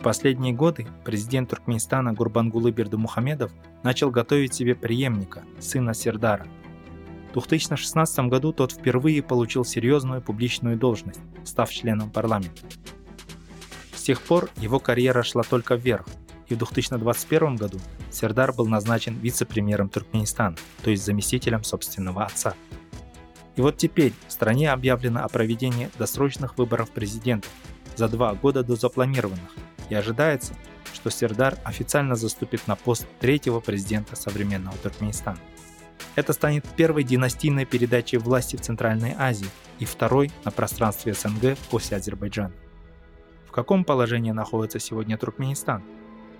В последние годы президент Туркменистана Гурбангулы Бердымухамедов начал готовить себе преемника, сына Сердара. В 2016 году тот впервые получил серьезную публичную должность, став членом парламента. С тех пор его карьера шла только вверх, и в 2021 году Сердар был назначен вице-премьером Туркменистана, то есть заместителем собственного отца. И вот теперь в стране объявлено о проведении досрочных выборов президента за два года до запланированных, и ожидается, что Сердар официально заступит на пост третьего президента современного Туркменистана. Это станет первой династийной передачей власти в Центральной Азии и второй на пространстве СНГ после Азербайджана. В каком положении находится сегодня Туркменистан?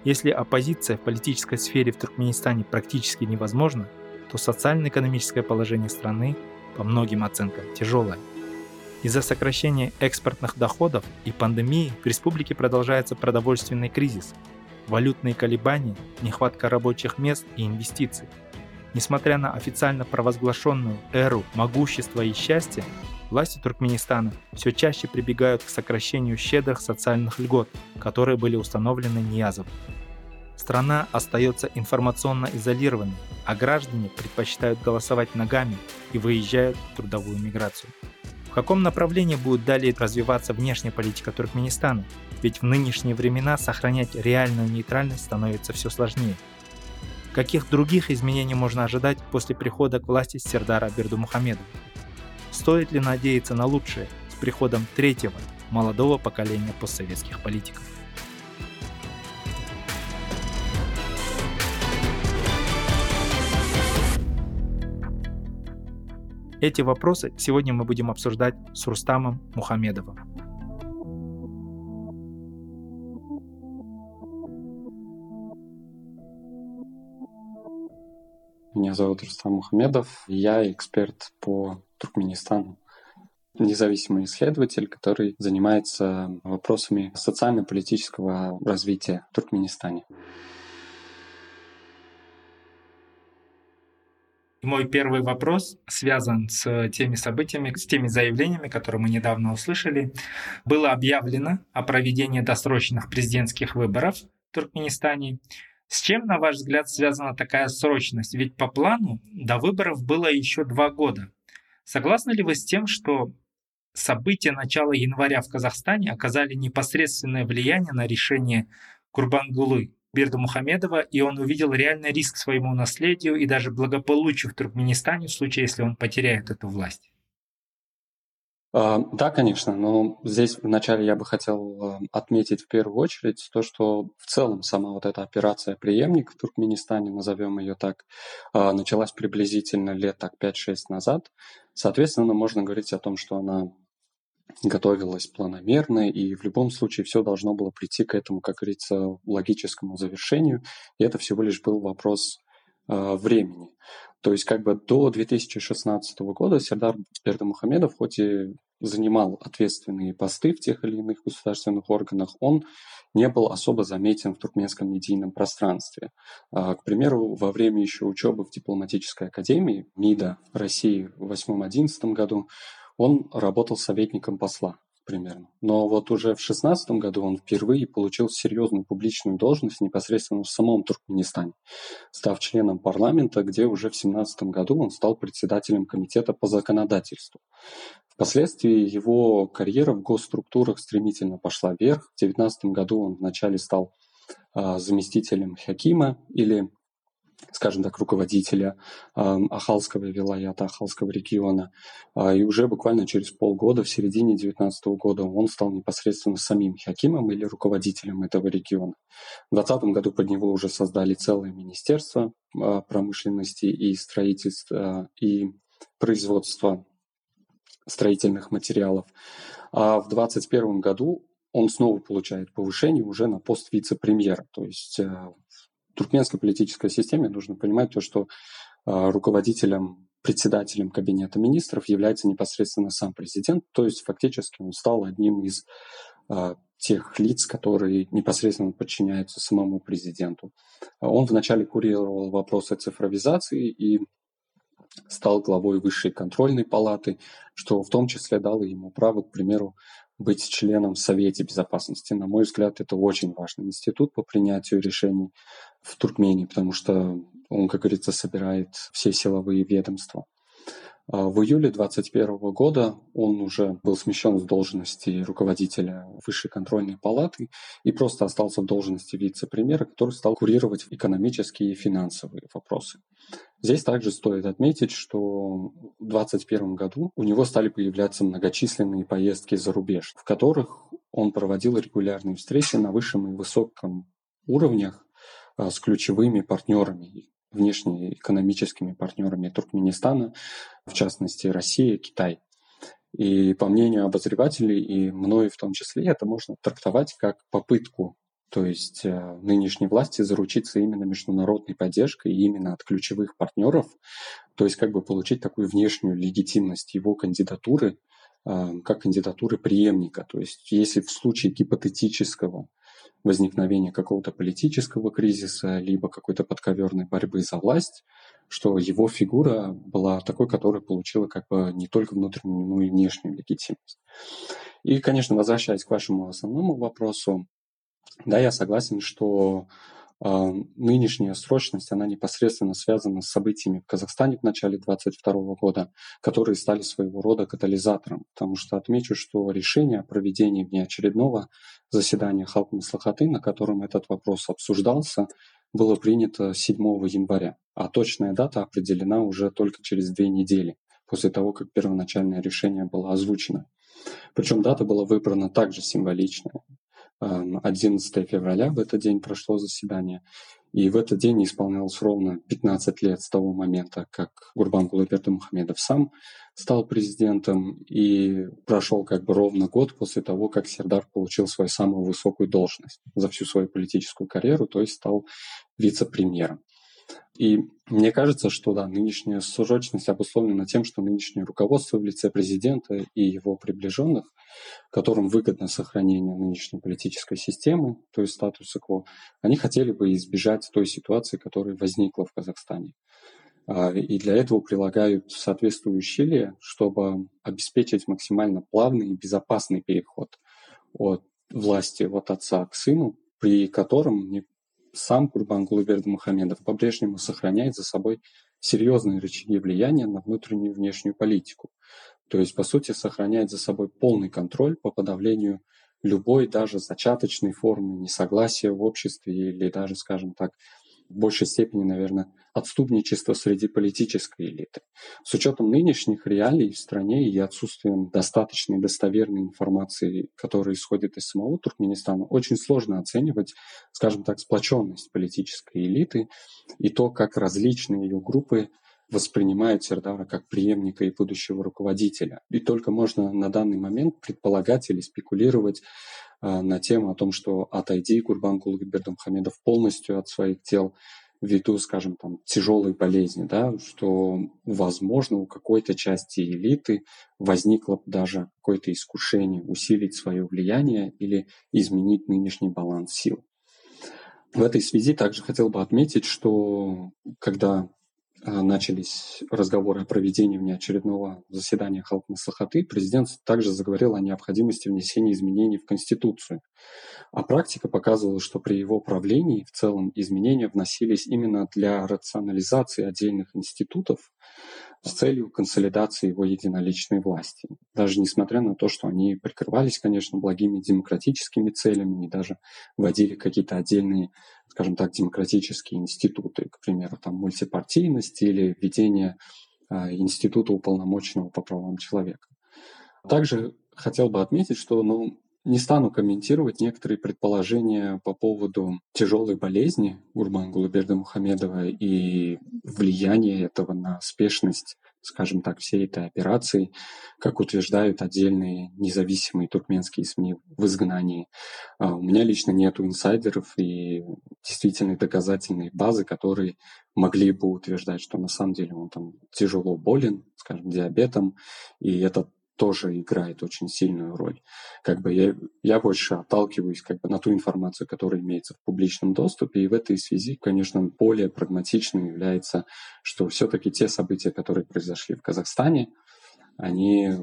Если оппозиция в политической сфере в Туркменистане практически невозможна, то социально-экономическое положение страны, по многим оценкам, тяжелое. Из-за сокращения экспортных доходов и пандемии в республике продолжается продовольственный кризис, валютные колебания, нехватка рабочих мест и инвестиций. Несмотря на официально провозглашенную эру могущества и счастья, власти Туркменистана все чаще прибегают к сокращению щедрых социальных льгот, которые были установлены Ниязовым. Страна остается информационно изолированной, а граждане предпочитают голосовать ногами и выезжают в трудовую миграцию. В каком направлении будет далее развиваться внешняя политика Туркменистана? Ведь в нынешние времена сохранять реальную нейтральность становится все сложнее. Каких других изменений можно ожидать после прихода к власти Сердара Бердумухамедова? Стоит ли надеяться на лучшее с приходом третьего, молодого поколения постсоветских политиков? Эти вопросы сегодня мы будем обсуждать с Рустамом Мухамедовым. Меня зовут Рустам Мухамедов. Я эксперт по Туркменистану. Независимый исследователь, который занимается вопросами социально-политического развития в Туркменистане. Мой первый вопрос связан с теми событиями, с теми заявлениями, которые мы недавно услышали. Было объявлено о проведении досрочных президентских выборов в Туркменистане. С чем, на ваш взгляд, связана такая срочность? Ведь по плану до выборов было еще два года. Согласны ли вы с тем, что события начала января в Казахстане оказали непосредственное влияние на решение Курбангулы Берду Мухамедова, и он увидел реальный риск своему наследию и даже благополучию в Туркменистане в случае, если он потеряет эту власть? А, Да, конечно, но здесь вначале я бы хотел а, отметить в первую очередь то, что в целом сама вот эта операция «Преемник» в Туркменистане, назовем ее так, а, началась приблизительно лет так 5-6 назад. Соответственно, можно говорить о том, что она готовилась планомерно, и в любом случае все должно было прийти к этому, как говорится, логическому завершению, и это всего лишь был вопрос э, времени. То есть как бы до 2016 года Сердар Бердымухамедов, хоть и занимал ответственные посты в тех или иных государственных органах, он не был особо заметен в туркменском медийном пространстве. К примеру, во время еще учебы в дипломатической академии МИДа России в 2008-2011 году он работал советником посла примерно. Но вот уже в 2016 году он впервые получил серьезную публичную должность непосредственно в самом Туркменистане, став членом парламента, где уже в 2017 году он стал председателем комитета по законодательству. Впоследствии его карьера в госструктурах стремительно пошла вверх. В 2019 году он вначале стал а, заместителем Хакима или скажем так, руководителя Ахалского вилаята, Ахалского региона. А, и уже буквально через полгода, в середине 2019 года, он стал непосредственно самим хакимом или руководителем этого региона. В 2020 году под него уже создали целое министерство а, промышленности и строительства и производства строительных материалов. А в 2021 году он снова получает повышение уже на пост вице-премьера. То есть э, туркменской политической системе нужно понимать то, что э, руководителем, председателем кабинета министров является непосредственно сам президент, то есть фактически он стал одним из э, тех лиц, которые непосредственно подчиняются самому президенту. Он вначале курировал вопросы цифровизации и стал главой высшей контрольной палаты, что в том числе дало ему право, к примеру, быть членом Совета Безопасности. На мой взгляд, это очень важный институт по принятию решений в Туркмении, потому что он, как говорится, собирает все силовые ведомства. А в июле 2021 года он уже был смещен с должности руководителя Высшей контрольной палаты и просто остался в должности вице-премьера, который стал курировать экономические и финансовые вопросы. Здесь также стоит отметить, что в 2021 году у него стали появляться многочисленные поездки за рубеж, в которых он проводил регулярные встречи на высшем и высоком уровнях а, с ключевыми партнерами внешнеэкономическими партнерами Туркменистана, в частности Россия, Китай. И по мнению обозревателей, и мной в том числе, это можно трактовать как попытку то есть э, нынешней власти заручиться именно международной поддержкой именно от ключевых партнеров, то есть как бы получить такую внешнюю легитимность его кандидатуры э, как кандидатуры преемника. То есть если в случае гипотетического возникновения какого-то политического кризиса, либо какой-то подковерной борьбы за власть, что его фигура была такой, которая получила как бы не только внутреннюю, но и внешнюю легитимность. И, конечно, возвращаясь к вашему основному вопросу, да, я согласен, что нынешняя срочность, она непосредственно связана с событиями в Казахстане в начале 2022 года, которые стали своего рода катализатором. Потому что отмечу, что решение о проведении внеочередного заседания Халк Маслахаты, на котором этот вопрос обсуждался, было принято 7 января, а точная дата определена уже только через две недели после того, как первоначальное решение было озвучено. Причем дата была выбрана также символичная. 11 февраля в этот день прошло заседание. И в этот день исполнялось ровно 15 лет с того момента, как Гурбан Гулаберды Мухамедов сам стал президентом, и прошел как бы ровно год после того, как Сердар получил свою самую высокую должность за всю свою политическую карьеру, то есть стал вице-премьером. И мне кажется, что да, нынешняя срочность обусловлена тем, что нынешнее руководство в лице президента и его приближенных, которым выгодно сохранение нынешней политической системы, то есть статуса кво, они хотели бы избежать той ситуации, которая возникла в Казахстане. А, и для этого прилагают соответствующие усилия, чтобы обеспечить максимально плавный и безопасный переход от власти от отца к сыну, при котором сам Курбан Гулуберд Мухамедов по-прежнему сохраняет за собой серьезные рычаги влияния на внутреннюю и внешнюю политику. То есть, по сути, сохраняет за собой полный контроль по подавлению любой даже зачаточной формы несогласия в обществе или даже, скажем так, в большей степени, наверное, отступничество среди политической элиты. С учетом нынешних реалий в стране и отсутствием достаточной достоверной информации, которая исходит из самого Туркменистана, очень сложно оценивать, скажем так, сплоченность политической элиты и то, как различные ее группы воспринимают Сердара как преемника и будущего руководителя. И только можно на данный момент предполагать или спекулировать на тему о том, что отойди Курбан Кулгбердамхамедов полностью от своих дел, ввиду, скажем, там, тяжелой болезни, да, что, возможно, у какой-то части элиты возникло даже какое-то искушение усилить свое влияние или изменить нынешний баланс сил. В этой связи также хотел бы отметить, что когда начались разговоры о проведении внеочередного заседания Халкма Сахаты, президент также заговорил о необходимости внесения изменений в Конституцию. А практика показывала, что при его правлении в целом изменения вносились именно для рационализации отдельных институтов с целью консолидации его единоличной власти. Даже несмотря на то, что они прикрывались, конечно, благими демократическими целями и даже вводили какие-то отдельные скажем так, демократические институты, к примеру, там мультипартийность или введение а, института уполномоченного по правам человека. Также хотел бы отметить, что ну, не стану комментировать некоторые предположения по поводу тяжелой болезни Гурбангулы Мухамедова и влияния этого на спешность скажем так, всей этой операции, как утверждают отдельные независимые туркменские СМИ в изгнании. А, у меня лично нет инсайдеров и действительно доказательной базы, которые могли бы утверждать, что на самом деле он там тяжело болен, скажем, диабетом, и это тоже играет очень сильную роль. Как бы я, я больше отталкиваюсь как бы на ту информацию, которая имеется в публичном доступе, и в этой связи, конечно, более прагматичным является, что все-таки те события, которые произошли в Казахстане, они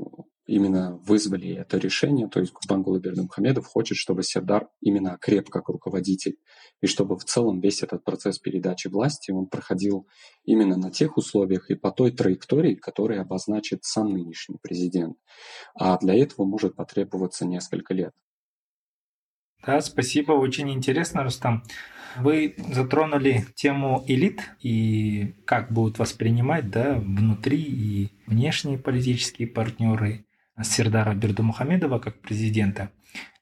именно вызвали это решение, то есть Гурбангул Бердымухамедов хочет, чтобы Сердар именно окреп как руководитель, и чтобы в целом весь этот процесс передачи власти, он проходил именно на тех условиях и по той траектории, которую обозначит сам нынешний президент. А для этого может потребоваться несколько лет. Да, спасибо, очень интересно, Рустам. Вы затронули тему элит и как будут воспринимать да, внутри и внешние политические партнеры Сердара Бердумухамедова как президента.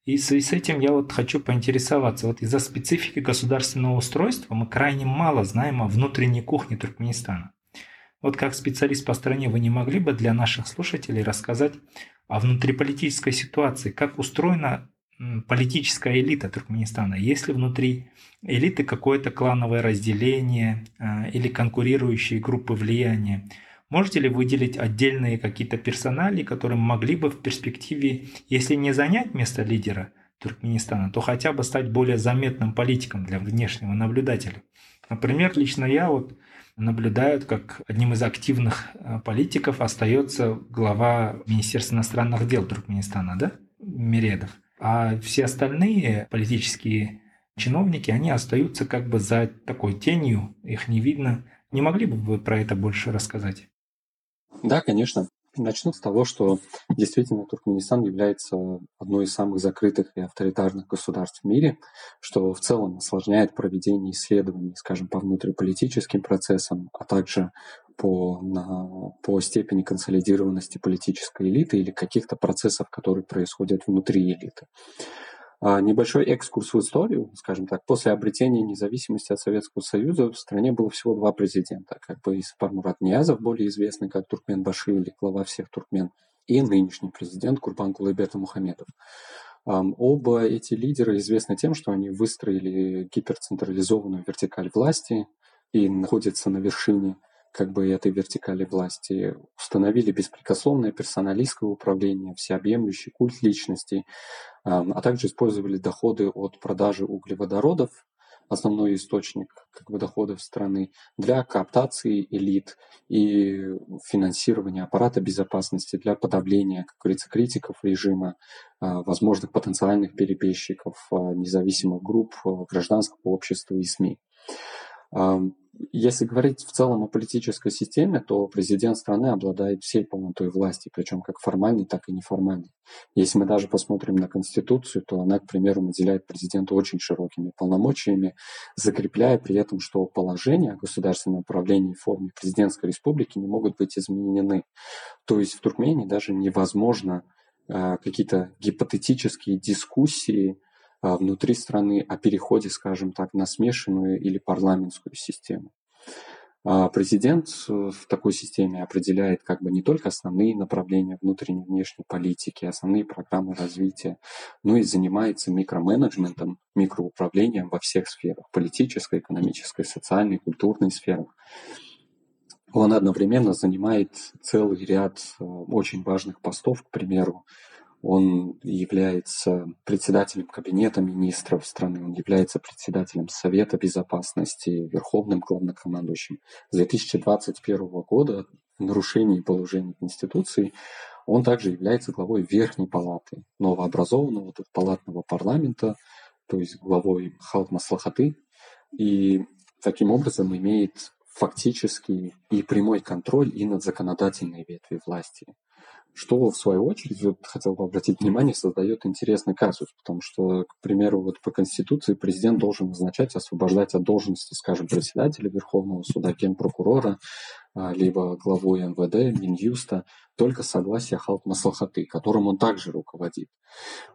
И в связи с этим я вот хочу поинтересоваться. Вот из-за специфики государственного устройства мы крайне мало знаем о внутренней кухне Туркменистана. Вот как специалист по стране вы не могли бы для наших слушателей рассказать о внутриполитической ситуации, как устроена политическая элита Туркменистана? Есть ли внутри элиты какое-то клановое разделение э, или конкурирующие группы влияния? Можете ли выделить отдельные какие-то персонали, которые могли бы в перспективе, если не занять место лидера Туркменистана, то хотя бы стать более заметным политиком для внешнего наблюдателя? Например, лично я вот наблюдаю, как одним из активных э, политиков остается глава Министерства иностранных дел Туркменистана, да, Миредов. А все остальные политические чиновники, они остаются как бы за такой тенью, их не видно. Не могли бы вы про это больше рассказать? Да, конечно. Начну с того, что действительно Туркменистан является одной из самых закрытых и авторитарных государств в мире, что в целом осложняет проведение исследований, скажем, по внутриполитическим процессам, а также по, на, по степени консолидированности политической элиты или каких-то процессов, которые происходят внутри элиты. А, небольшой экскурс в историю, скажем так, после обретения независимости от Советского Союза в стране было всего два президента, как бы Исапар Мурат Ниязов, более известный как Туркмен Баши или глава всех туркмен, и нынешний президент Курбан Кулайберта Мухамедов. Оба эти лидера известны тем, что они выстроили гиперцентрализованную вертикаль власти и находятся на вершине как бы этой вертикали власти, установили беспрекословное персоналистское управление, всеобъемлющий культ личности, а также использовали доходы от продажи углеводородов, основной источник как бы, доходов страны, для кооптации элит и финансирования аппарата безопасности для подавления, как говорится, критиков режима, а, возможных потенциальных перебежчиков, а, независимых групп, гражданского общества и СМИ. Если говорить в целом о политической системе, то президент страны обладает всей полнотой власти, причем как формальной, так и неформальной. Если мы даже посмотрим на Конституцию, то она, к примеру, наделяет президента очень широкими полномочиями, закрепляя при этом, что положения о государственном управлении в форме президентской республики не могут быть изменены. То есть в Туркмении даже невозможно э, какие-то гипотетические дискуссии внутри страны о переходе, скажем так, на смешанную или парламентскую систему. А, президент э, в такой системе определяет как бы не только основные направления внутренней и внешней политики, основные программы развития, но и занимается микроменеджментом, микроуправлением во всех сферах – политической, экономической, социальной, культурной сферах. Он одновременно занимает целый ряд э, очень важных постов, к примеру, он является председателем кабинета министров страны, он является председателем Совета Безопасности, верховным главнокомандующим. С 2021 года в нарушении положений Конституции он также является главой Верхней Палаты новообразованного палатного парламента, то есть главой Халк Маслахаты, и таким образом имеет фактический и прямой контроль и над законодательной ветви власти что, в свою очередь, вот хотел бы обратить внимание, создает интересный казус, потому что, к примеру, вот по Конституции президент должен назначать, освобождать от должности, скажем, председателя Верховного суда, генпрокурора, а, либо главой МВД, Минюста, только согласие Халк Маслахаты, которым он также руководит.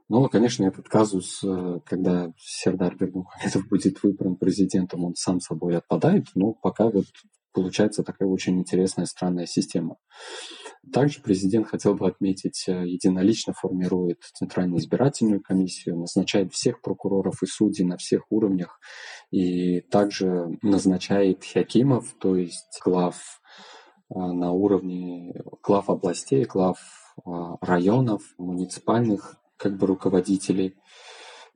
Но, конечно, этот казус, э, когда Сердар Бердмухамедов будет выбран президентом, он сам собой отпадает, но пока вот получается такая очень интересная странная система. Также президент хотел бы отметить, э, единолично формирует Центральную избирательную комиссию, назначает всех прокуроров и судей на всех уровнях и также назначает хакимов, то есть глав э, на уровне глав областей, глав э, районов, муниципальных как бы руководителей.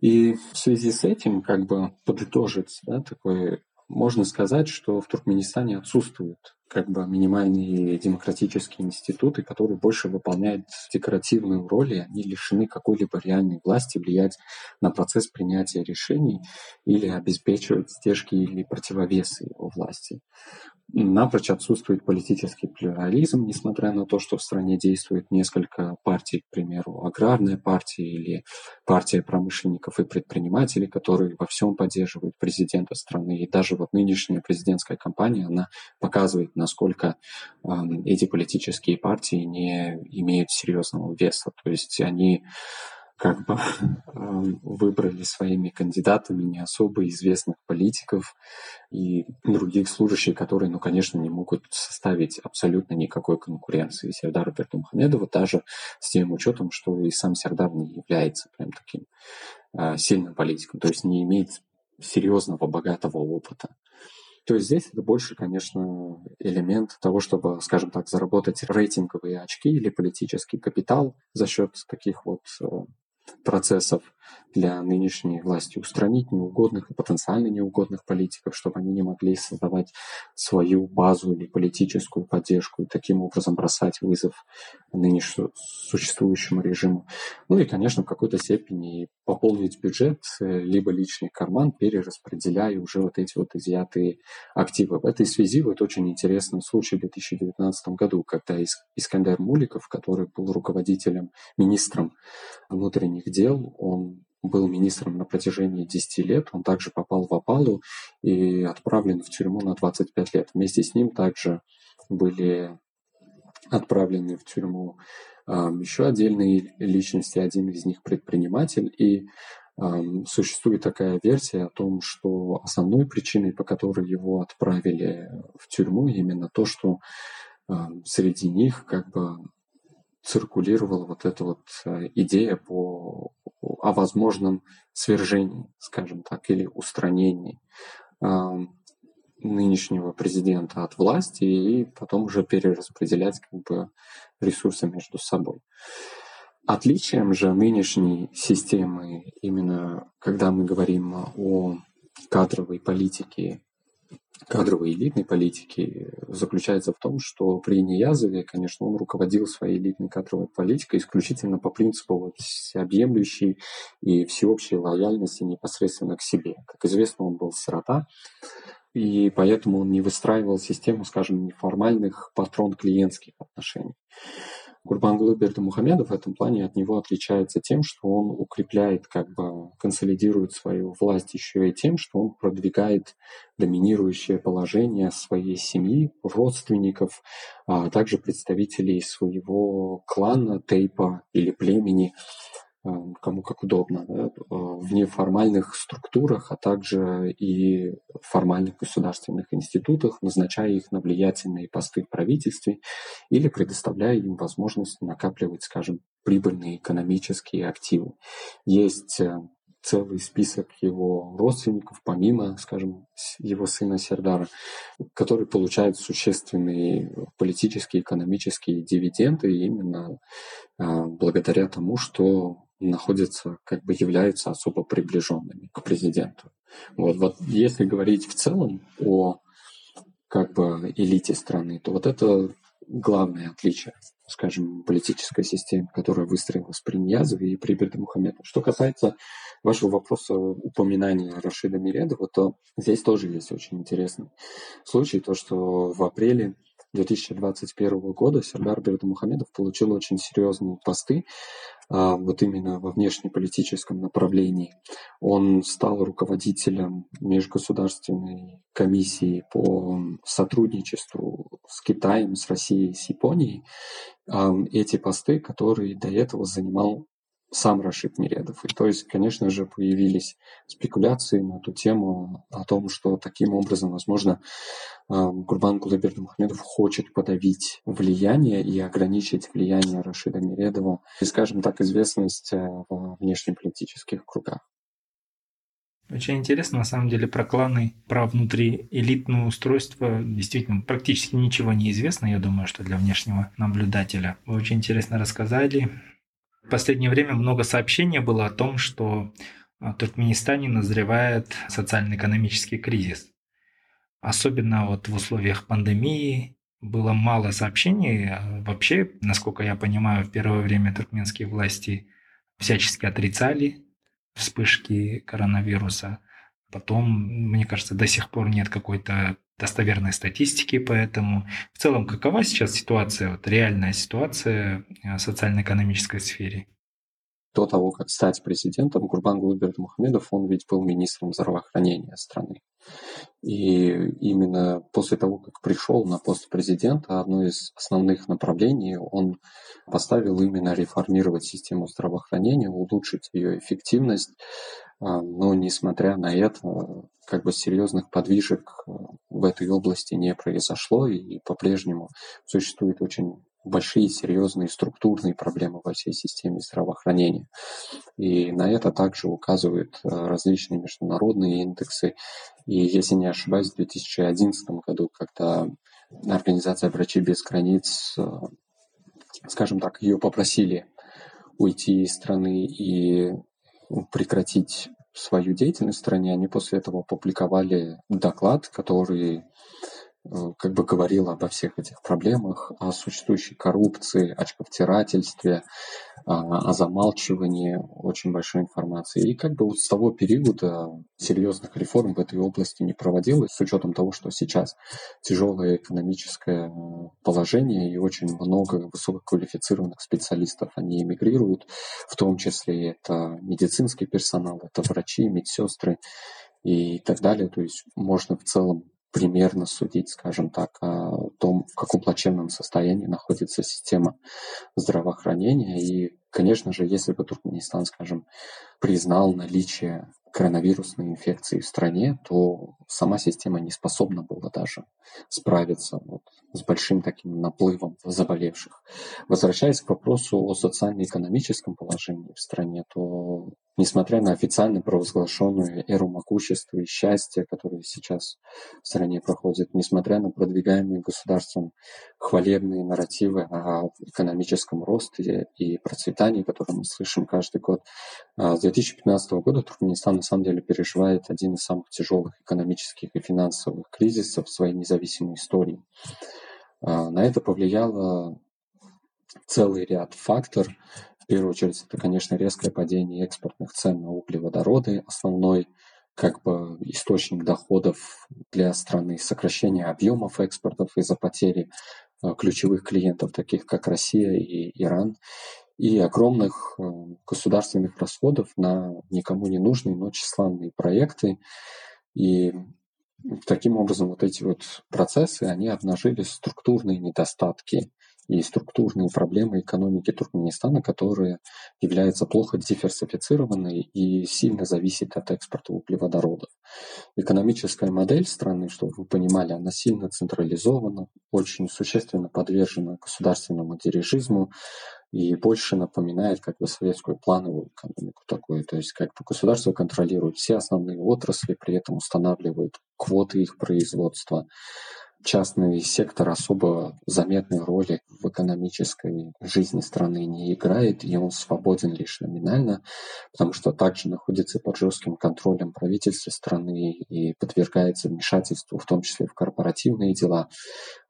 И в связи с этим, как бы подытожить да, такой можно сказать, что в Туркменистане отсутствуют как бы минимальные демократические институты, которые больше выполняют декоративную роль, и они лишены какой-либо реальной власти влиять на процесс принятия решений или обеспечивать стежки или противовесы его власти. Напрочь отсутствует политический плюрализм, несмотря на то, что в стране действует несколько партий, к примеру, аграрная партия или партия промышленников и предпринимателей, которые во всем поддерживают президента страны. И даже вот нынешняя президентская кампания, она показывает, насколько э, эти политические партии не имеют серьезного веса. То есть они как бы выбрали своими кандидатами не особо известных политиков и других служащих, которые, ну, конечно, не могут составить абсолютно никакой конкуренции Сердару Бердумхамедову, даже с тем учетом, что и сам Сердар не является прям таким э, сильным политиком, то есть не имеет серьезного, богатого опыта. То есть здесь это больше, конечно, элемент того, чтобы, скажем так, заработать рейтинговые очки или политический капитал за счет таких вот э, процессов для нынешней власти устранить неугодных и потенциально неугодных политиков, чтобы они не могли создавать свою базу или политическую поддержку и таким образом бросать вызов нынешнему существующему режиму. Ну и, конечно, в какой-то степени пополнить бюджет, э, либо личный карман, перераспределяя уже вот эти вот изъятые активы. В этой связи вот очень интересный случай в 2019 году, когда Искандер Муликов, который был руководителем, министром внутренних дел, он был министром на протяжении 10 лет. Он также попал в опалу и отправлен в тюрьму на 25 лет. Вместе с ним также были отправлены в тюрьму э, еще отдельные личности, один из них предприниматель. И э, существует такая версия о том, что основной причиной, по которой его отправили в тюрьму, именно то, что э, среди них как бы циркулировала вот эта вот э, идея по, о возможном свержении, скажем так, или устранении э, нынешнего президента от власти и потом уже перераспределять как бы ресурсы между собой. Отличием же нынешней системы, именно когда мы говорим о кадровой политике кадровой элитной политики заключается в том, что при Ниязове, конечно, он руководил своей элитной кадровой политикой исключительно по принципу вот всеобъемлющей и всеобщей лояльности непосредственно к себе. Как известно, он был сирота, и поэтому он не выстраивал систему, скажем, неформальных патрон-клиентских отношений. Гурбангулы Бердымухамедов в этом плане от него отличается тем, что он укрепляет, как бы консолидирует свою власть еще и тем, что он продвигает доминирующее положение своей семьи, родственников, а также представителей своего клана, тейпа или племени, кому как удобно, да, э, в неформальных структурах, а также и формальных государственных институтах, назначая их на влиятельные посты в правительстве или предоставляя им возможность накапливать, скажем, прибыльные экономические активы. Есть э, целый список его родственников, помимо, скажем, его сына Сердара, который получает существенные политические, экономические дивиденды именно благодаря тому, что находятся, как бы являются особо приближенными к президенту. Вот, вот если говорить в целом о как бы элите страны, то вот это главное отличие, скажем, политической системы, которая выстроилась при Ниязове и при Бердымухамедове. Что касается вашего вопроса упоминания Рашида Миредова, то здесь тоже есть очень интересный случай, то, что в апреле 2021 года Сердар Бердымухамедов получил очень серьезные посты а, вот именно во внешнеполитическом направлении. Он стал руководителем межгосударственной комиссии по сотрудничеству с Китаем, с Россией, с Японией. Эти посты, которые до этого занимал сам Рашид Миредов. И то есть, конечно же, появились спекуляции на эту тему о том, что таким образом, возможно, Гурбан Гулаберд Мухамедов хочет подавить влияние и ограничить влияние Рашида Миредова и, скажем так, известность э, в внешнеполитических кругах. Очень интересно, на самом деле, про кланы, про внутриэлитное устройство действительно практически ничего не известно, я думаю, что для внешнего наблюдателя. Вы очень интересно рассказали. В последнее время много сообщений было о том, что в Туркменистане назревает социально-экономический кризис. Особенно вот в условиях пандемии было мало сообщений. Вообще, насколько я понимаю, в первое время туркменские власти всячески отрицали вспышки коронавируса. Потом, мне кажется, до сих пор нет какой-то достоверной статистики, поэтому в целом какова сейчас ситуация, вот реальная ситуация в социально-экономической сфере? До того, как стать президентом, Гурбан Гулберт Мухамедов, он ведь был министром здравоохранения страны. И именно после того, как пришел на пост президента, одно из основных направлений он поставил именно реформировать систему здравоохранения, улучшить ее эффективность. А, но несмотря на это, как бы серьезных подвижек в этой области не произошло, и по-прежнему существует очень большие, серьезные структурные проблемы во всей системе здравоохранения. И на это также указывают э, различные международные индексы. И если не ошибаюсь, в 2011 году, когда Организация врачей без границ, э, скажем так, ее попросили уйти из страны и прекратить свою деятельность в стране, они после этого опубликовали доклад, который Э, как бы говорила обо всех этих проблемах, о существующей коррупции, очковтирательстве, о замалчивании очень большой информации. И как бы вот с того периода серьезных реформ в этой области не проводилось, с учетом того, что сейчас тяжелое экономическое положение и очень много высококвалифицированных специалистов, они эмигрируют, в том числе это медицинский персонал, это врачи, медсестры и так далее. То есть можно в целом примерно судить, скажем так, о том, в каком плачевном состоянии находится система здравоохранения. И, конечно же, если бы Туркменистан, скажем, признал наличие коронавирусной инфекции в стране, то сама система не способна была даже справиться вот с большим таким наплывом заболевших. Возвращаясь к вопросу о социально-экономическом положении в стране, то несмотря на официально провозглашенную эру могущества и счастья, которая сейчас в стране проходит, несмотря на продвигаемые государством хвалебные нарративы о экономическом росте и процветании, которые мы слышим каждый год, а с 2015 года Туркменистан на самом деле переживает один из самых тяжелых экономических и финансовых кризисов в своей независимой истории. А, на это повлияло целый ряд факторов, в первую очередь, это, конечно, резкое падение экспортных цен на углеводороды, основной как бы источник доходов для страны, сокращение объемов экспортов из-за потери э, ключевых клиентов, таких как Россия и Иран, и огромных э, государственных расходов на никому не нужные, но тщеславные проекты. И таким образом вот эти вот процессы, они обнажили структурные недостатки и структурные проблемы экономики Туркменистана, которая является плохо диверсифицированной и сильно зависит от экспорта углеводородов. Экономическая модель страны, чтобы вы понимали, она сильно централизована, очень существенно подвержена государственному дирижизму и больше напоминает как бы советскую плановую экономику такую. То есть как бы государство контролирует все основные отрасли, при этом устанавливает квоты их производства, частный сектор особо заметной роли в экономической жизни страны не играет, и он свободен лишь номинально, потому что также находится под жестким контролем правительства страны и подвергается вмешательству, в том числе в корпоративные дела.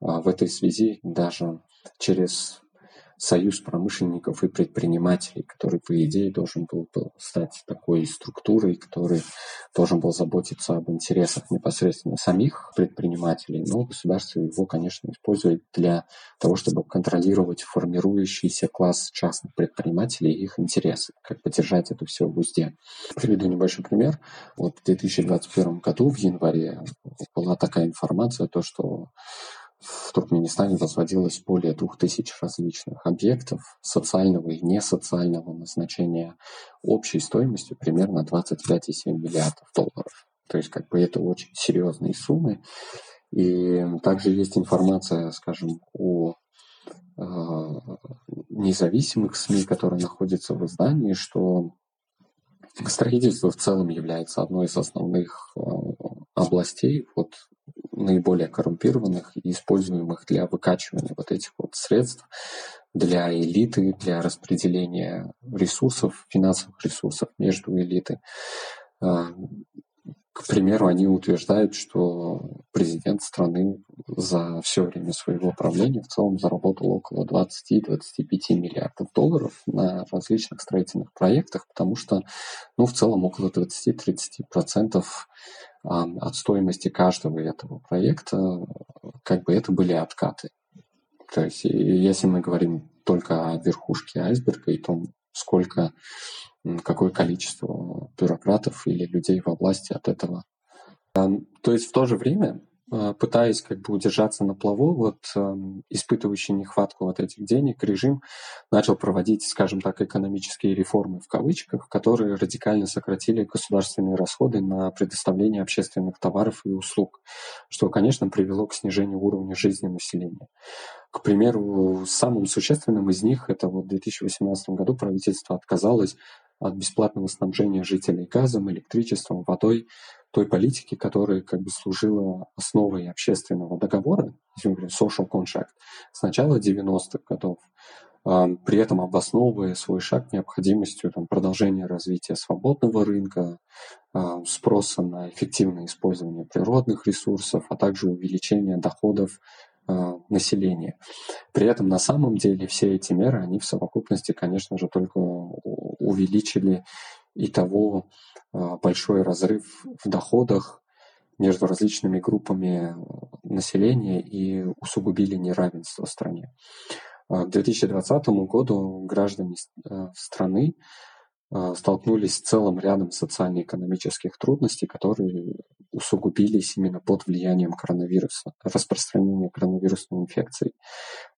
А в этой связи даже через союз промышленников и предпринимателей, который, по идее, должен был, стать такой структурой, который должен был заботиться об интересах непосредственно самих предпринимателей, но государство его, конечно, использует для того, чтобы контролировать формирующийся класс частных предпринимателей и их интересы, как поддержать это все в узде. Приведу небольшой пример. Вот в 2021 году в январе была такая информация, то, что в Туркменистане возводилось более двух тысяч различных объектов социального и несоциального назначения общей стоимостью примерно 25,7 миллиардов долларов. То есть как бы это очень серьезные суммы. И также есть информация, скажем, о э, независимых СМИ, которые находятся в издании, что строительство в целом является одной из основных э, областей вот, наиболее коррумпированных и используемых для выкачивания вот этих вот средств для элиты, для распределения ресурсов, финансовых ресурсов между элитой. А, к примеру, они утверждают, что президент страны за все время своего правления в целом заработал около 20-25 миллиардов долларов на различных строительных проектах, потому что, ну, в целом около 20-30% от стоимости каждого этого проекта, как бы это были откаты. То есть, если мы говорим только о верхушке айсберга и том, сколько, какое количество бюрократов или людей во власти от этого. То есть в то же время пытаясь как бы удержаться на плаву, вот эм, испытывающий нехватку вот этих денег, режим начал проводить, скажем так, экономические реформы в кавычках, которые радикально сократили государственные расходы на предоставление общественных товаров и услуг, что, конечно, привело к снижению уровня жизни населения. К примеру, самым существенным из них это вот в 2018 году правительство отказалось от бесплатного снабжения жителей газом, электричеством, водой, той политики, которая как бы служила основой общественного договора, если мы говорим social contract, с начала 90-х годов, а, при этом обосновывая свой шаг необходимостью там, продолжения развития свободного рынка, а, спроса на эффективное использование природных ресурсов, а также увеличения доходов населения. При этом на самом деле все эти меры, они в совокупности, конечно же, только увеличили и того а, большой разрыв в доходах между различными группами населения и усугубили неравенство в стране. К 2020 году граждане страны столкнулись с целым рядом социально-экономических трудностей, которые усугубились именно под влиянием коронавируса, распространения коронавирусной инфекции.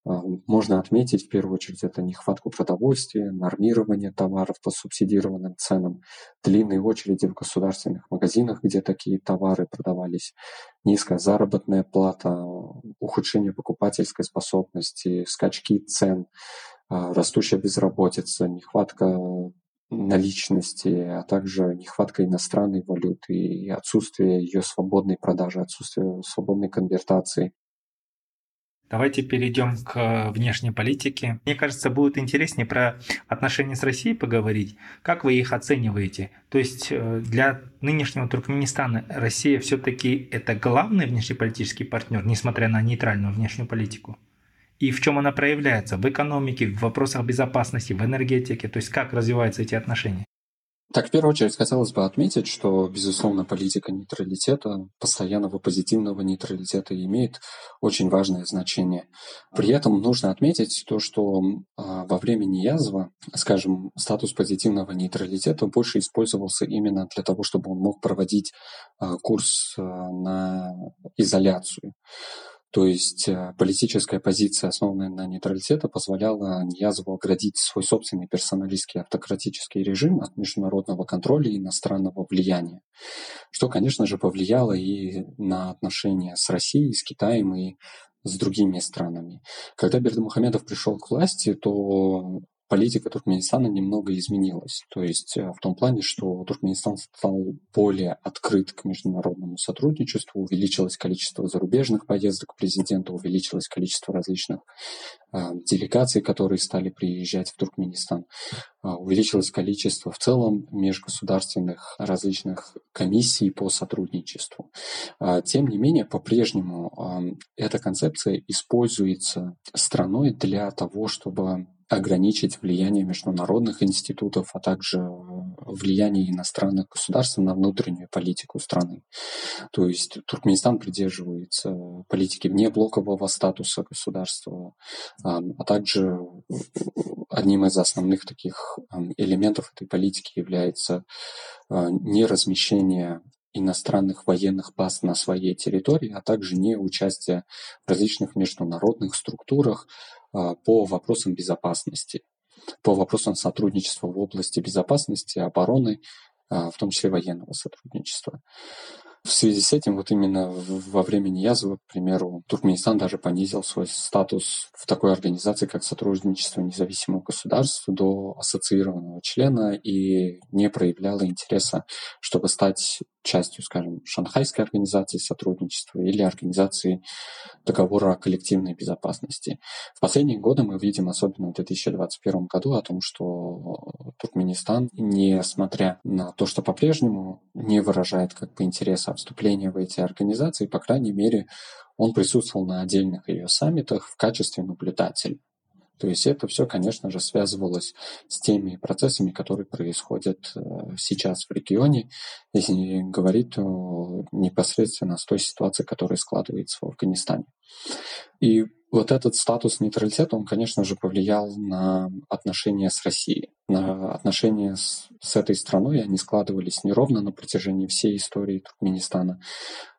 А, можно отметить в первую очередь это нехватку продовольствия, нормирование товаров по субсидированным ценам, длинные очереди в государственных магазинах, где такие товары продавались, низкая заработная плата, ухудшение покупательской способности, скачки цен, а, растущая безработица, нехватка наличности, а также нехватка иностранной валюты и отсутствие ее свободной продажи, отсутствие свободной конвертации. Давайте перейдем к внешней политике. Мне кажется, будет интереснее про отношения с Россией поговорить. Как вы их оцениваете? То есть э, для нынешнего Туркменистана Россия все-таки это главный внешнеполитический партнер, несмотря на нейтральную внешнюю политику? И в чем она проявляется в экономике, в вопросах безопасности, в энергетике, то есть как развиваются эти отношения. Так, в первую очередь хотелось бы отметить, что, безусловно, политика нейтралитета, постоянного позитивного нейтралитета имеет очень важное значение. При этом нужно отметить то, что а, во время Ниязова, скажем, статус позитивного нейтралитета больше использовался именно для того, чтобы он мог проводить а, курс а, на изоляцию. То есть э, политическая позиция, основанная на нейтралитете, позволяла Ниязову оградить свой собственный персоналистский автократический режим от международного контроля и иностранного влияния, что, конечно же, повлияло и на отношения с Россией, с Китаем и с другими странами. Когда Бердымухамедов пришел к власти, то политика Туркменистана немного изменилась. То есть э, в том плане, что Туркменистан стал более открыт к международному сотрудничеству, увеличилось количество зарубежных поездок президента, увеличилось количество различных э, делегаций, которые стали приезжать в Туркменистан, э, увеличилось количество в целом межгосударственных различных комиссий по сотрудничеству. Э, тем не менее, по-прежнему э, эта концепция используется страной для того, чтобы ограничить влияние международных институтов, а также влияние иностранных государств на внутреннюю политику страны. То есть Туркменистан придерживается политики вне блокового статуса государства, а также одним из основных таких элементов этой политики является а, неразмещение иностранных военных баз на своей территории, а также не участие в различных международных структурах а, по вопросам безопасности, по вопросам сотрудничества в области безопасности, обороны, а, в том числе военного сотрудничества. В связи с этим вот именно во время Ниязова, к примеру, Туркменистан даже понизил свой статус в такой организации, как Сотрудничество независимых государств до ассоциированного члена и не проявляло интереса, чтобы стать частью, скажем, Шанхайской организации сотрудничества или организации договора о коллективной безопасности. В последние годы мы видим, особенно в 2021 году, о том, что Туркменистан, несмотря на то, что по-прежнему не выражает как бы интереса вступления в эти организации, по крайней мере, он присутствовал на отдельных ее саммитах в качестве наблюдателя. То есть это все, конечно же, связывалось с теми процессами, которые происходят э, сейчас в регионе, если говорить непосредственно с той ситуацией, которая складывается в Афганистане. И вот этот статус нейтралитета, он, конечно же, повлиял на отношения с Россией. На отношения с, с этой страной они складывались неровно на протяжении всей истории Туркменистана.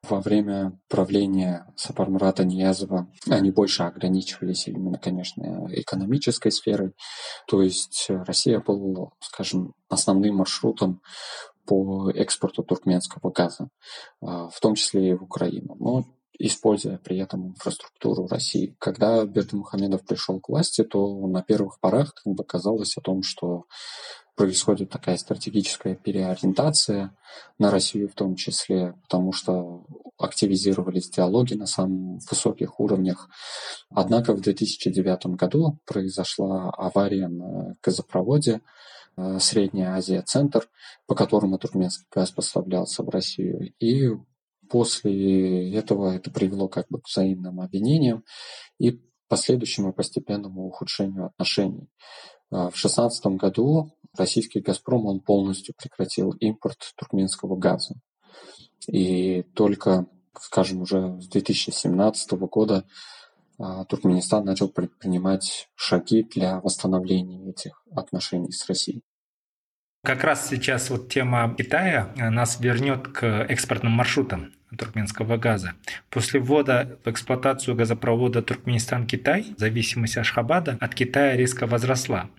Во время правления Сапармурата Ниязова они больше ограничивались именно, конечно, экономической сферой. То есть Россия была, скажем, основным маршрутом по экспорту туркменского газа, а, в том числе и в Украину. Но используя при этом инфраструктуру России. Когда Бердымухамедов пришел к власти, то на первых порах как бы казалось о том, что происходит такая стратегическая переориентация на Россию в том числе, потому что активизировались диалоги на самых высоких уровнях. Однако в 2009 году произошла авария на газопроводе э, Средняя Азия Центр, по которому туркменский газ поставлялся в Россию. И После этого это привело как бы к взаимным обвинениям и последующему постепенному ухудшению отношений. А, в 2016 году российский «Газпром» он полностью прекратил импорт туркменского газа. И только, скажем, уже с 2017 года а, Туркменистан начал предпринимать шаги для восстановления этих отношений с Россией. Как раз сейчас вот тема Китая э, нас вернет к экспортным маршрутам туркменского газа. После ввода в эксплуатацию газопровода Туркменистан-Китай зависимость Ашхабада от Китая резко возросла.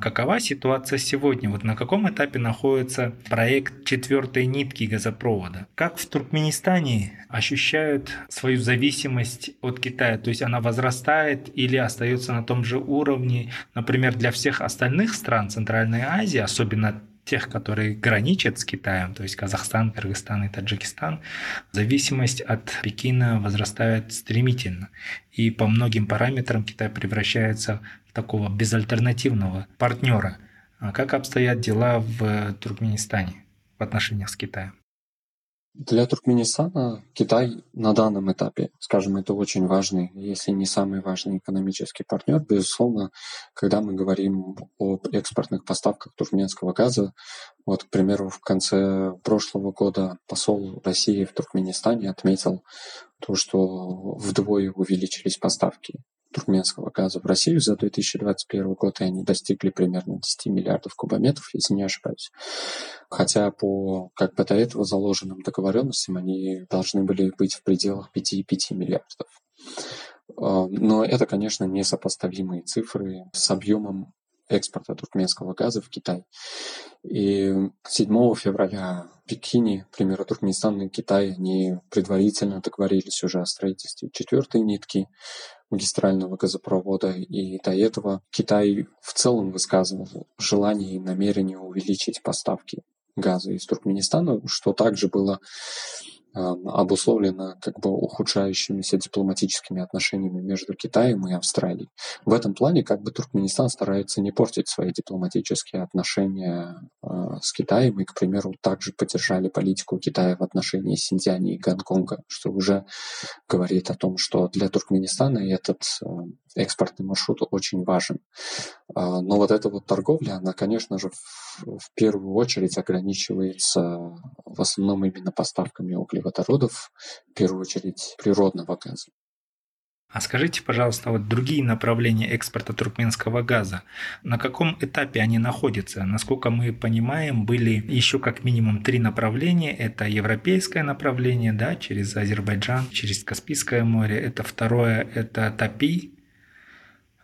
Какова ситуация сегодня? Вот на каком этапе находится проект четвертой нитки газопровода? Как в Туркменистане ощущают свою зависимость от Китая? То есть она возрастает или остается на том же уровне? Например, для всех остальных стран Центральной Азии, особенно тех, которые граничат с Китаем, то есть Казахстан, Кыргызстан и Таджикистан, зависимость от Пекина возрастает стремительно. И по многим параметрам Китай превращается в такого безальтернативного партнера. А как обстоят дела в Туркменистане в отношениях с Китаем? Для Туркменистана Китай на данном этапе, скажем, это очень важный, если не самый важный экономический партнер. Безусловно, когда мы говорим об экспортных поставках туркменского газа, вот, к примеру, в конце прошлого года посол России в Туркменистане отметил то, что вдвое увеличились поставки туркменского газа в Россию за 2021 год, и они достигли примерно 10 миллиардов кубометров, если не ошибаюсь. Хотя по как бы до этого заложенным договоренностям они должны были быть в пределах 5,5 миллиардов. А, но это, конечно, несопоставимые цифры с объемом экспорта туркменского газа в Китай. И 7 февраля в Пекине, к примеру, Туркменистан и Китай, они предварительно договорились уже о строительстве четвертой нитки магистрального газопровода. И до этого Китай в целом высказывал желание и намерение увеличить поставки газа из Туркменистана, что также было обусловлено как бы ухудшающимися дипломатическими отношениями между Китаем и Австралией. В этом плане как бы Туркменистан старается не портить свои дипломатические отношения с Китаем и, к примеру, также поддержали политику Китая в отношении Синьцзяня и Гонконга, что уже говорит о том, что для Туркменистана этот экспортный маршрут очень важен. Но вот эта вот торговля, она, конечно же, в первую очередь ограничивается в основном именно поставками углеводородов, в первую очередь природного газа. А скажите, пожалуйста, вот другие направления экспорта туркменского газа, на каком этапе они находятся? Насколько мы понимаем, были еще как минимум три направления. Это европейское направление, да, через Азербайджан, через Каспийское море. Это второе, это Тапи.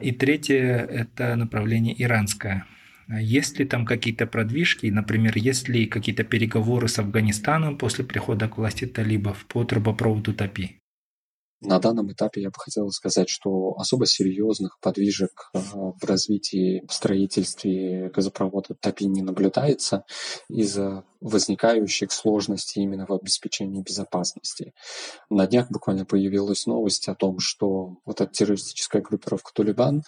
И третье, это направление иранское. Есть ли там какие-то продвижки, например, есть ли какие-то переговоры с Афганистаном после прихода к власти талибов по трубопроводу ТАПИ? На данном этапе я бы хотел сказать, что особо серьезных подвижек э, в развитии, в строительстве газопровода ТАПИ не наблюдается из-за возникающих сложностей именно в обеспечении безопасности. На днях буквально появилась новость о том, что вот эта террористическая группировка «Талибан»,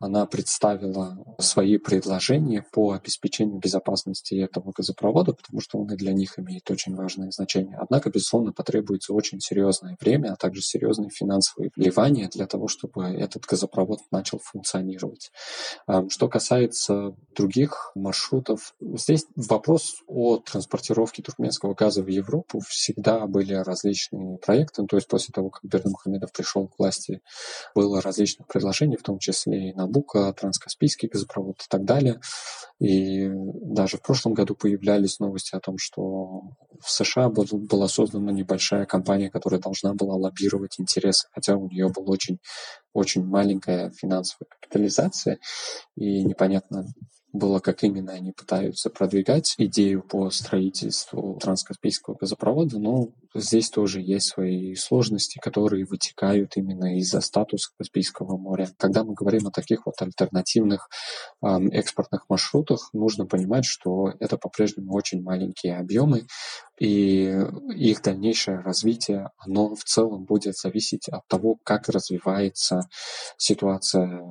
она представила свои предложения по обеспечению безопасности этого газопровода, потому что он и для них имеет очень важное значение. Однако, безусловно, потребуется очень серьезное время, а также серьезные финансовые вливания для того, чтобы этот газопровод начал функционировать. Что касается других маршрутов, здесь вопрос о транспортировки туркменского газа в Европу всегда были различные проекты. Ну, то есть после того, как Бердымухамедов пришел к власти, было различных предложений, в том числе и Набука, Транскаспийский газопровод и так далее. И даже в прошлом году появлялись новости о том, что в США была создана небольшая компания, которая должна была лоббировать интересы, хотя у нее была очень, очень маленькая финансовая капитализация, и непонятно, было, как именно они пытаются продвигать идею по строительству транскаспийского газопровода, но здесь тоже есть свои сложности, которые вытекают именно из-за статуса Каспийского моря. Когда мы говорим о таких вот альтернативных э, экспортных маршрутах, нужно понимать, что это по-прежнему очень маленькие объемы, и их дальнейшее развитие, оно в целом будет зависеть от того, как развивается ситуация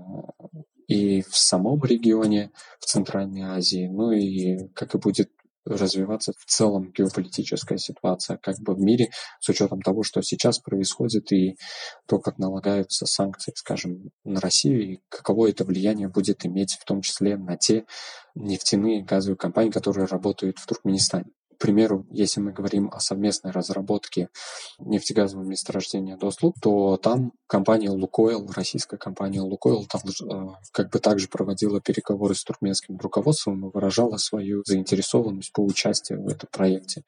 и в самом регионе, в Центральной Азии, ну и как и будет развиваться в целом геополитическая ситуация как бы в мире с учетом того, что сейчас происходит и то, как налагаются санкции, скажем, на Россию и каково это влияние будет иметь в том числе на те нефтяные газовые компании, которые работают в Туркменистане. Примеру, если мы говорим о совместной разработке нефтегазового месторождения Дослуг, то там компания Лукойл, российская компания Лукойл, там э, как бы также проводила переговоры с туркменским руководством и выражала свою заинтересованность по участию в этом проекте.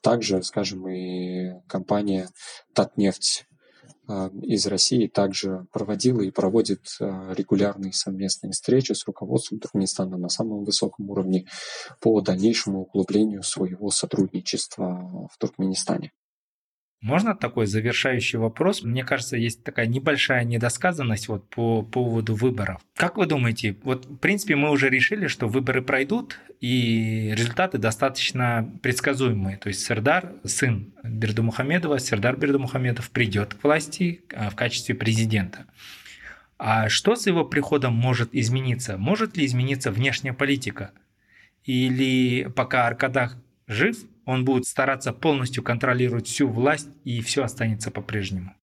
Также, скажем, и компания Татнефть из России также проводила и проводит а, регулярные совместные встречи с руководством Туркменистана на самом высоком уровне по дальнейшему углублению своего сотрудничества в Туркменистане. Можно такой завершающий вопрос? Мне кажется, есть такая небольшая недосказанность вот по поводу выборов. Как вы думаете, вот в принципе мы уже решили, что выборы пройдут, и результаты достаточно предсказуемые. То есть Сердар, сын Бердумухамедова, Сердар Бердумухамедов придет к власти а, в качестве президента. А что с его приходом может измениться? Может ли измениться внешняя политика? Или пока Аркадах жив, он будет стараться полностью контролировать всю власть, и все останется по-прежнему.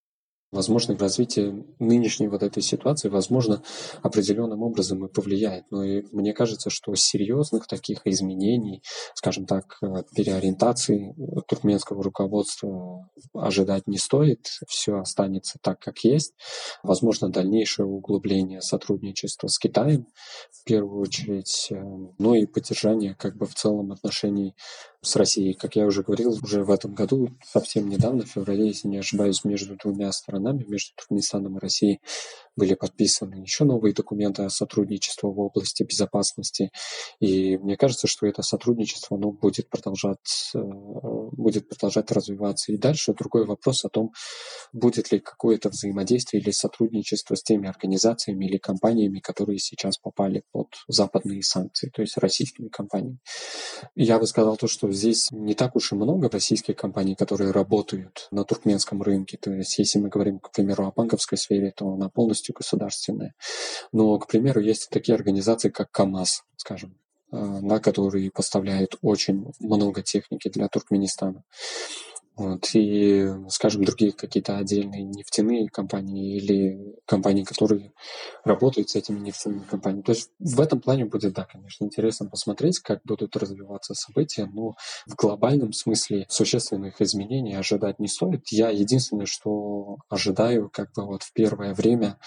Возможно, в развитии нынешней вот этой ситуации, возможно, определенным образом и повлияет. Но и мне кажется, что серьезных таких изменений, скажем так, переориентации туркменского руководства ожидать не стоит. Все останется так, как есть. Возможно, дальнейшее углубление сотрудничества с Китаем, в первую очередь, э, ну и поддержание как бы в целом отношений с Россией. Как я уже говорил, уже в этом году, совсем недавно, в феврале, если не ошибаюсь, между двумя сторонами, между Туркменистаном и Россией, были подписаны еще новые документы о сотрудничестве в области безопасности. И мне кажется, что это сотрудничество оно будет продолжать э, будет продолжать развиваться и дальше. Другой вопрос о том, будет ли какое-то взаимодействие или сотрудничество с теми организациями или компаниями, которые сейчас попали под западные санкции, то есть российскими компаниями. Я бы сказал то, что здесь не так уж и много российских компаний, которые работают на туркменском рынке. То есть если мы говорим, к примеру, о банковской сфере, то она полностью государственная. Но, к примеру, есть такие организации, как КАМАЗ, скажем, на э, которые поставляют очень много техники для Туркменистана. Вот, и, скажем, другие какие-то отдельные нефтяные компании или компании, которые работают с этими нефтяными компаниями. То есть в этом плане будет, да, конечно, интересно посмотреть, как будут развиваться события, но в глобальном смысле существенных изменений ожидать не стоит. Я единственное, что ожидаю, как бы вот в первое время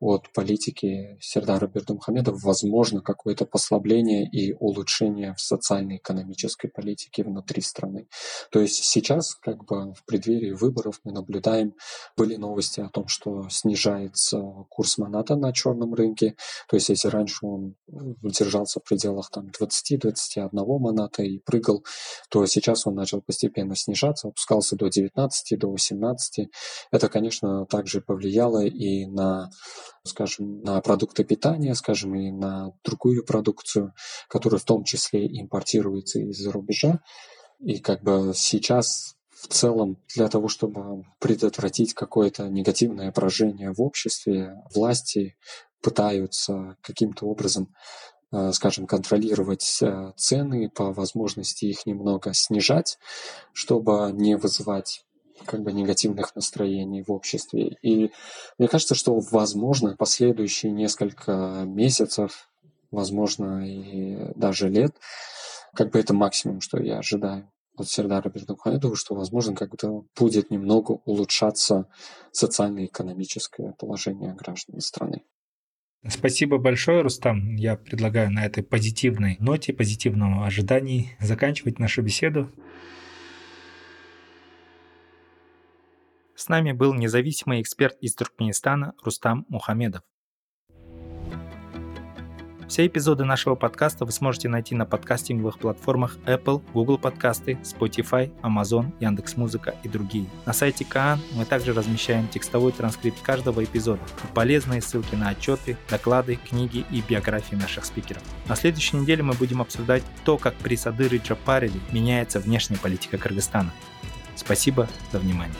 от политики Сердара Бердумхамедова, возможно, какое-то послабление и улучшение в социально-экономической политике внутри страны. То есть сейчас, как как бы в преддверии выборов мы наблюдаем, были новости о том, что снижается курс маната на черном рынке. То есть если раньше он держался в пределах там 20-21 маната и прыгал, то сейчас он начал постепенно снижаться, опускался до 19, до 18. Это, конечно, также повлияло и на скажем, на продукты питания, скажем, и на другую продукцию, которая в том числе импортируется из-за рубежа. И как бы сейчас в целом для того, чтобы предотвратить какое-то негативное поражение в обществе, власти пытаются каким-то образом, э, скажем, контролировать э, цены, по возможности их немного снижать, чтобы не вызывать как бы негативных настроений в обществе. И мне кажется, что, возможно, последующие несколько месяцев, возможно, и даже лет, как бы это максимум, что я ожидаю от Сердара Бердухаедова, что, возможно, как-то будет немного улучшаться социально-экономическое положение граждан страны. Спасибо большое, Рустам. Я предлагаю на этой позитивной ноте, позитивного ожидании заканчивать нашу беседу. С нами был независимый эксперт из Туркменистана Рустам Мухамедов. Все эпизоды нашего подкаста вы сможете найти на подкастинговых платформах Apple, Google подкасты, Spotify, Amazon, Яндекс.Музыка и другие. На сайте Каан мы также размещаем текстовой транскрипт каждого эпизода и полезные ссылки на отчеты, доклады, книги и биографии наших спикеров. На следующей неделе мы будем обсуждать то, как при Садыры Джапарели меняется внешняя политика Кыргызстана. Спасибо за внимание.